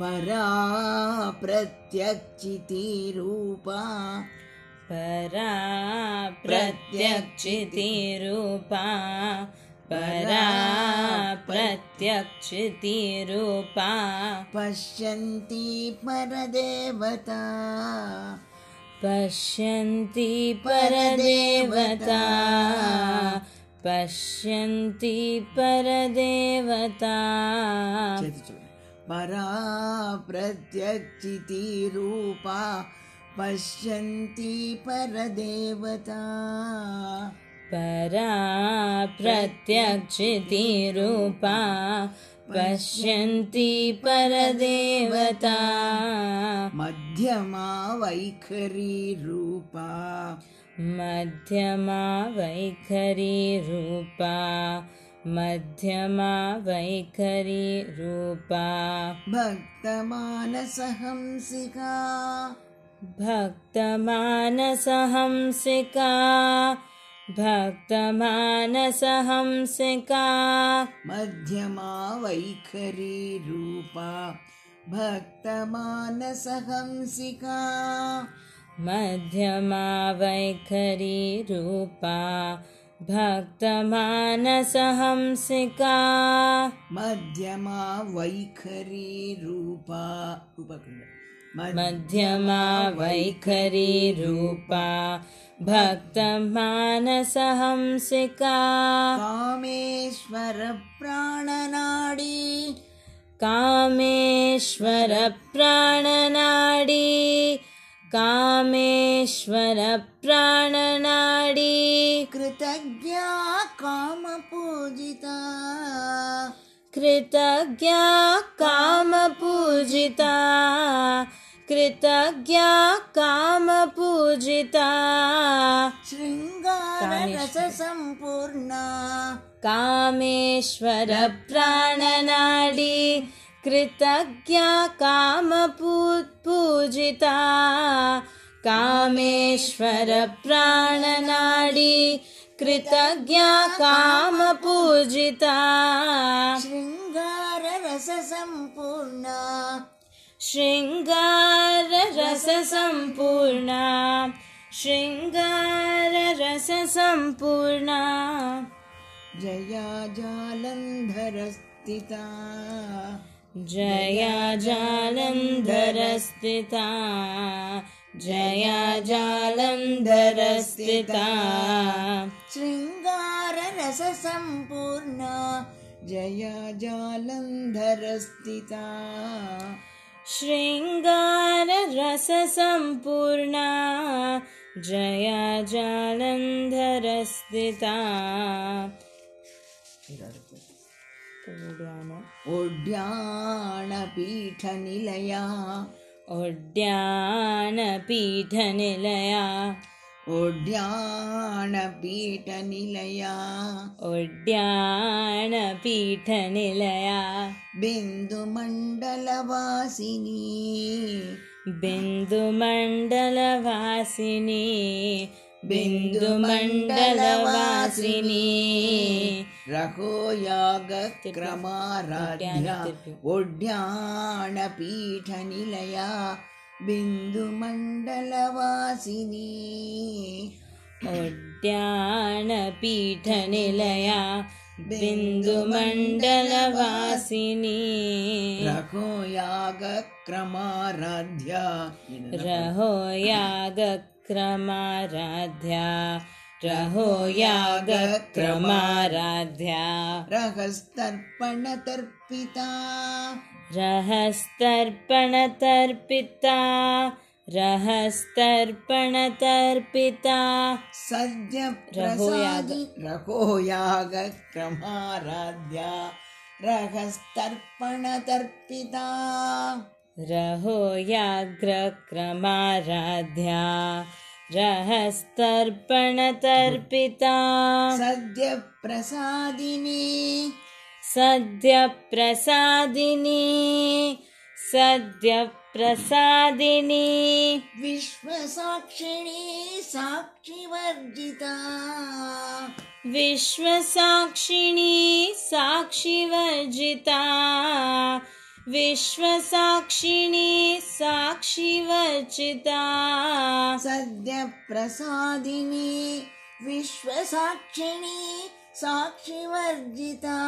परा प्रत्यक्षितिरूपा। परा प्रत्यक्षितिरूपा। परा प्रत्यक्षितिरूपा। पश्यन्ति परदेवता। पश्यन्ति परदेवता। पश्यन्ति परदेवता परा प्रत्यक्षितिरूपा पश्यन्ति परदेवता। परा प्रत्यक्षितिरूपा पश्यन्ति परदेवता। मध्यमा वैखरीरूपा। मध्यमा वैखरीरूपा मध्यमा वैखरीरूपा भक्तमानसहंसिका। भक्तमानसहंसिका। भक्तमानसहंसिका। मध्यमा वैखरीरूपा भक्तमानसहंसिका। मध्यमा वैखरीरूपा भक्तमानसहंसिका। मध्यमा वैखरीरूपा रूपखण्ड मध्यमा वैखरीरूपा भक्तमानसहंसिका। कामेश्वर प्राणनाडी। कामेश्वर प्राणनाडी। कामेश्वर प्राणनाडी कृतज्ञा कामपूजिता कृतज्ञा कामपूजिता कृतज्ञा कामपूजिता शृङ्गाररससम्पूर्णा। कामेश्वर प्राणनाडी कृतज्ञा कामपू पूजिता कामेश्वर प्राणनाडी कृतज्ञा कामपूजिता। शृङ्गाररससम्पूर्णा। शृङ्गाररससम्पूर्णा। शृङ्गाररससम्पूर्णा। जया जालन्धरस्थिता। जया जालन्धरस्थिता जया जालन्धरस्थिता। शृङ्गाररससम्पूर्णा जया जालन्धरस्थिता। शृङ्गाररससम्पूर्णा जया जालन्धरस्थिता। ओड्याणपीठनिलया ओड्यानपीठनिलया ओड्याणपीठनिलया ओड्यानपीठनिलया बिन्दुमण्डलवासिनी। बिन्दुमण्डलवासिनी। बिन्दुमण्डलवासिनी रघो यागक्रमाराध्या ओड्याणपीठनिलया बिन्दुमण्डलवासिनी। ओड्यानपीठनिलया बिन्दुमण्डलवासिनी। रघो यागक्रमाराध्या रहो यागक्रमाराध्या रहो यागक्रमाराध्या रहस्तर्पणतर्पिता। रहस्तर्पणतर्पिता। रहस्तर्पणतर्पिता। सद्य रघो याग। रघो यागक्रमाराध्या रहस्तर्पणतर्पिता। रहो याग्रक्रमाराध्या रहस्तर्पणतर्पिता सद्य प्रसादिनी सद्यप्रसादिनी। सद्यप्रसादिनी। विश्वसाक्षिणी साक्षिवर्जिता। विश्वसाक्षिणी साक्षिवर्जिता विश्वसाक्षिणी साक्षिवर्जिता सद्यप्रसादिनी विश्वसाक्षिणी साक्षिवर्जिता।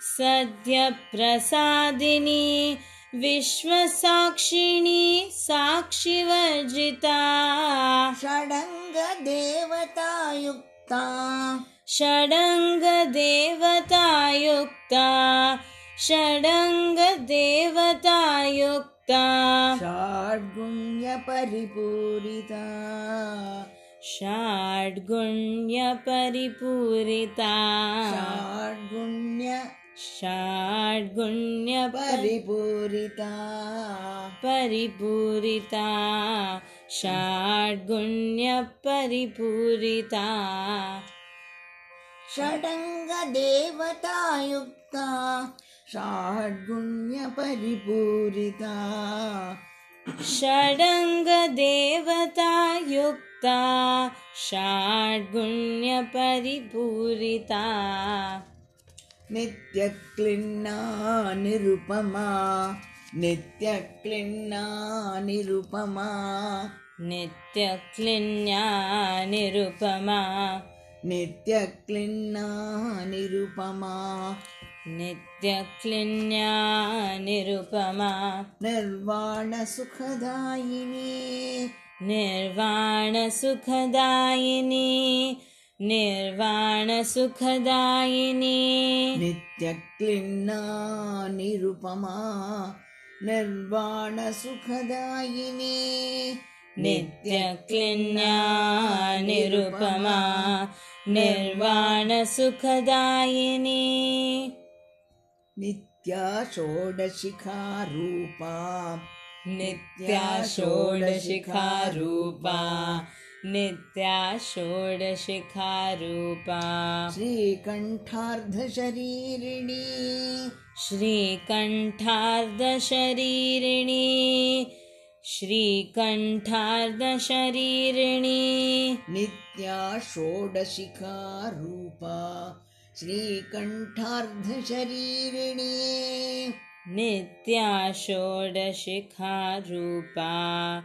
सद्यप्रसादिनी विश्वसाक्षिणी साक्षिवर्जिता। षडङ्गदेवतायुक्ता। षडङ्गदेवतायुक्ता षडङ्गदेवतायुक्ता। षड्गुण्यपरिपूरिता। षड्गुण्यपरिपूरिता। षड्गुण्य षड्गुण्यपरि परिपूरिता। परिपूरिता। षड्गुण्यपरिपूरिता। षडङ्गदेवतायुक्ता षड्गुण्यपरिपूरिता। षडङ्गदेवतायुक्ता षड्गुण्यपरिपूरिता। नित्यक्लिन्ना निरुपमा नित्यक्लिन्ना निरुपमा। नित्यक्लिन्या निरुपमा। नित्यक्लिन्ना निरुपमा नित्यक्लिन्या निरुपमा। निर्वाणसुखदायिनी। निर्वाणसुखदायिनी। निर्वाणसुखदायिनी। नित्यक्लिन्ना निरुपमा। निर्वाणसुखदायिनी। नित्यक्लिन्या निरुपमा। निर्वाणसुखदायिनी नित्या षोडशिखारूपा नित्या षोडशिखारूपा नित्या षोडशिखारूपा श्रीकण्ठार्धशरीरिणी। श्रीकण्ठार्धशरीरिणी। श्रीकण्ठार्धशरीरिणी। नित्या षोडशिखारूपा श्रीकण्ठार्धशरीरिणी। नित्या षोडशिखारूपा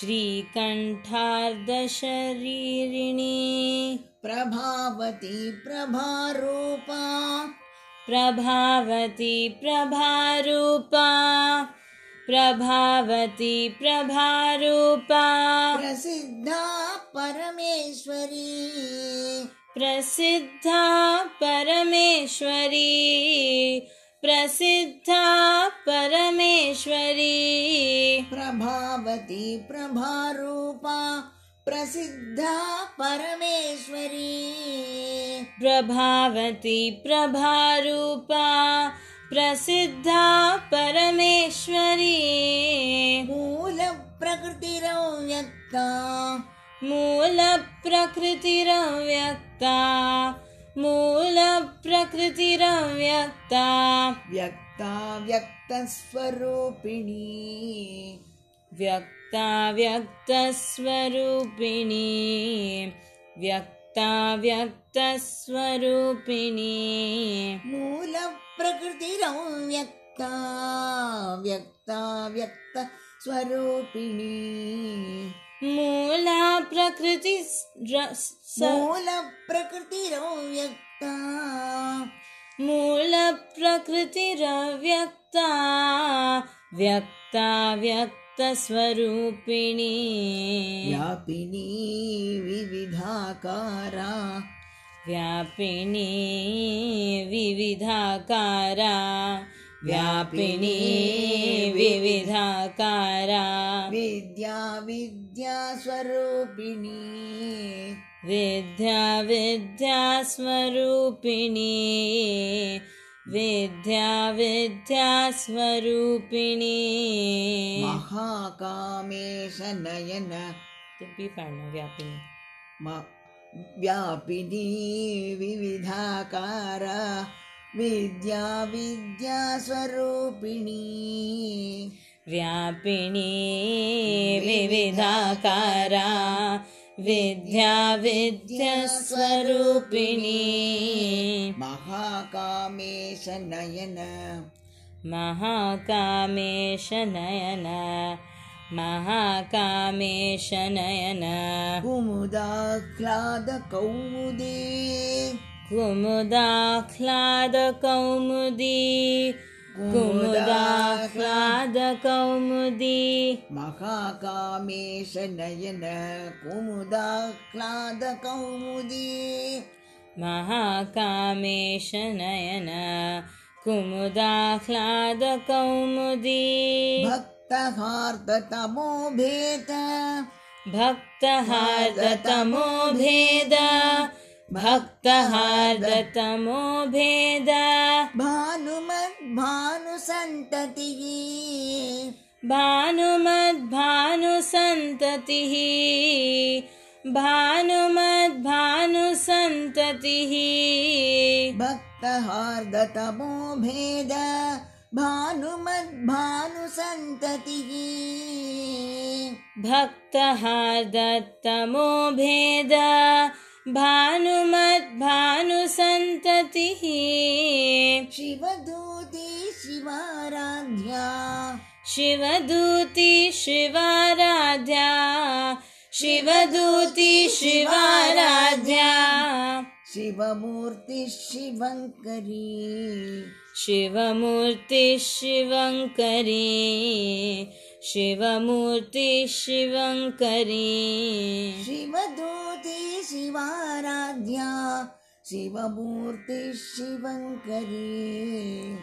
श्रीकण्ठार्धशरीरिणी। प्रभावती प्रभारूपा। प्रभावती प्रभारूपा। प्रभावती प्रभारूपा। प्रसिद्धा परमेश्वरी प्रसिद्धा परमेश्वरी प्रसिद्धा परमेश्वरी। प्रभावती प्रभारूपा प्रसिद्धा परमेश्वरी। प्रभावती प्रभारूपा प्रसिद्धा परमेश्वरी। मूलप्रकृतिरव्यक्ता मूलप्रकृतिरव्यक्ता मूलप्रकृतिरव्यक्ता। व्यक्ता व्यक्तस्वरूपिणी। व्यक्ता व्यक्तस्वरूपिणी। व्यक्ता व्यक्तस्वरूपिणी। मूलप्रकृतिरव्यक्ता व्यक्ता व्यक्तस्वरूपिणी। मूला प्रकृति मूलप्रकृतिरव्यक्ता मूलप्रकृतिरव्यक्ता व्यक्ता व्यक्तस्वरूपिणी व्यापिनी विविधाकारा। व्यापिनी विविधाकारा व्यापिनी विविधाकारा। विद्या विद्यास्वरूपिणी विद्या विद्यास्वरूपिणी विद्या विद्यास्वरूपिणी महाकामेश नयन। टिप्पी पाडणं व्यापिनी? म- व्यापिनी विविधाकार विद्या विद्यास्वरूपिणी। व्यापिनी विविधाकारा। विद्या विद्यास्वरूपिणी। महाकामेश नयन। महाकामेश नयन। महाकामेश नयन। कुमुदाह्लादकौमुदी कुमुदाह्लादकौमुदी। कुमुदाह्लादकौमुदी। महाकामेश नयन कुमुदाह्लादकौमुदी। महाकामेश नयन कुमुदाह्लादकौमुदी। भक्तहार्दतमो भेद भक्तहार्दतमो भेद भक्तहार्दतमो भेद भानुमद्भानुसन्ततिः भानुमद्भानुसन्ततिः भानुमद्भानुसन्ततिः भक्तहार्दतमो भेद भानुमद्भानुसन्ततिः भक्तहार्दतमो भेद भानुमद्भानुसन्ततिः। शिवदूती शिवाराध्या। शिवदूति शिवाराध्या। शिवदूति शिवाराध्या। शिवमूर्तिः शिवङ्करी शिवमूर्ति शिवङ्करी शिवमूर्ति शिवङ्करी। शिवदूती शिवाराध्या शिवमूर्तिः शिवङ्करी।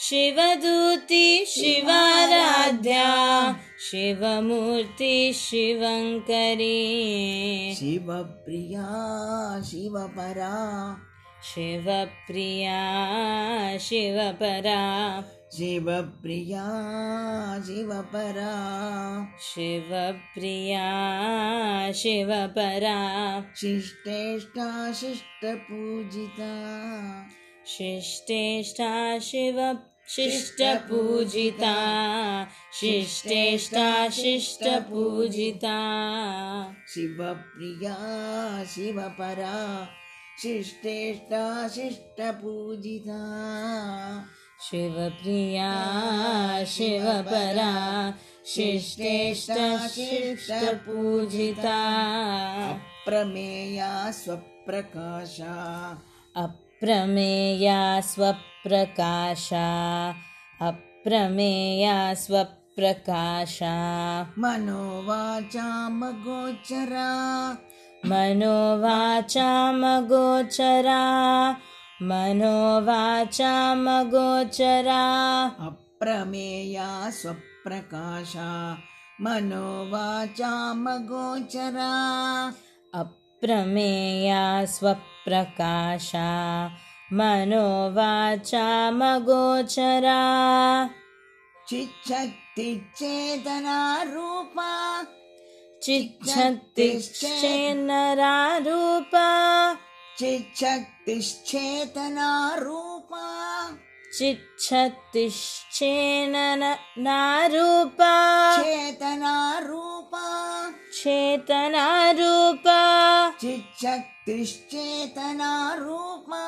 शिवदूति शिवाराध्या शिवमूर्ति शिवङ्करी। शिवप्रिया शिवपरा। शिवप्रिया शिवपरा शिवप्रिया शिवपरा। शिवप्रिया शिवपरा। शिष्टेष्टा शिष्टपूजिता। शिष्टेष्टा शिव शिष्टपूजिता। शिष्टेष्टा शिष्टपूजिता। शिवप्रिया शिवपरा। शिष्टेष्टा शिष्टपूजिता शिवप्रिया शिवपरा शिष्टेष्टा शिष्टपूजिता प्रमेया स्वप्रकाशा। अप्रमेया स्वप्रकाशा। अप्रमेया स्वप्रकाशा। मनोवाचामगोचरा मनोवाचामगोचरा मनोवाचामगोचरा। अप्रमेया स्वप्रकाशा मनोवाचामगोचरा। अप्रमेया स्वप्रकाशा मनोवाचामगोचरा। चिच्छक्तिचेतनारूपा चिच्छक्तिश्चेन्नरारूपा चिच्छक्तिश्चेतनारूपा चिच्छक्तिश्चेननारूपा चेतनारूपा चेतनारूपा चिच्छक्तिश्चेतनारूपा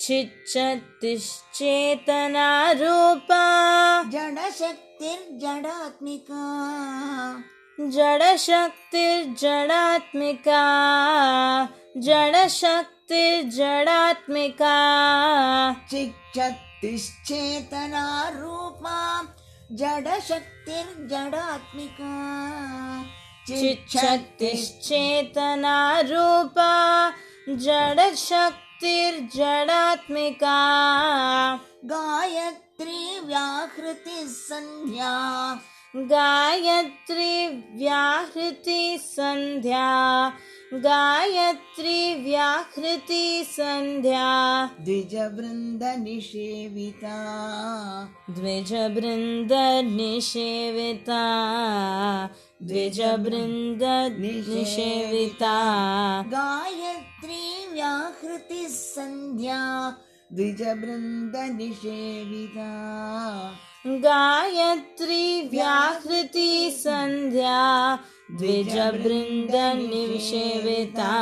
चिच्छक्तिश्चेतनारूपा जडशक्तिर्जडात्मिका। जडशक्तिर्जडात्मिका जडशक्तिर्जडात्मिका चिच्छक्तिश्चेतनारूपा जडशक्तिर्जडात्मिका चिच्छक्तिश्चेतनारूपा जडशक्तिर्जडात्मिका गायत्री व्याहृतिः सन्ध्या गायत्री व्याहृति सन्ध्या गायत्री व्याहृति सन्ध्या। द्विजवृन्दनिषेविता। द्विजबृन्दनिषेविता द्विजबृन्दनिषेविता गायत्री व्याहृतिः सन्ध्या। द्विजवृन्दनिषेविता गायत्री व्याहृति सन्ध्या द्विजबृन्दनिषेविता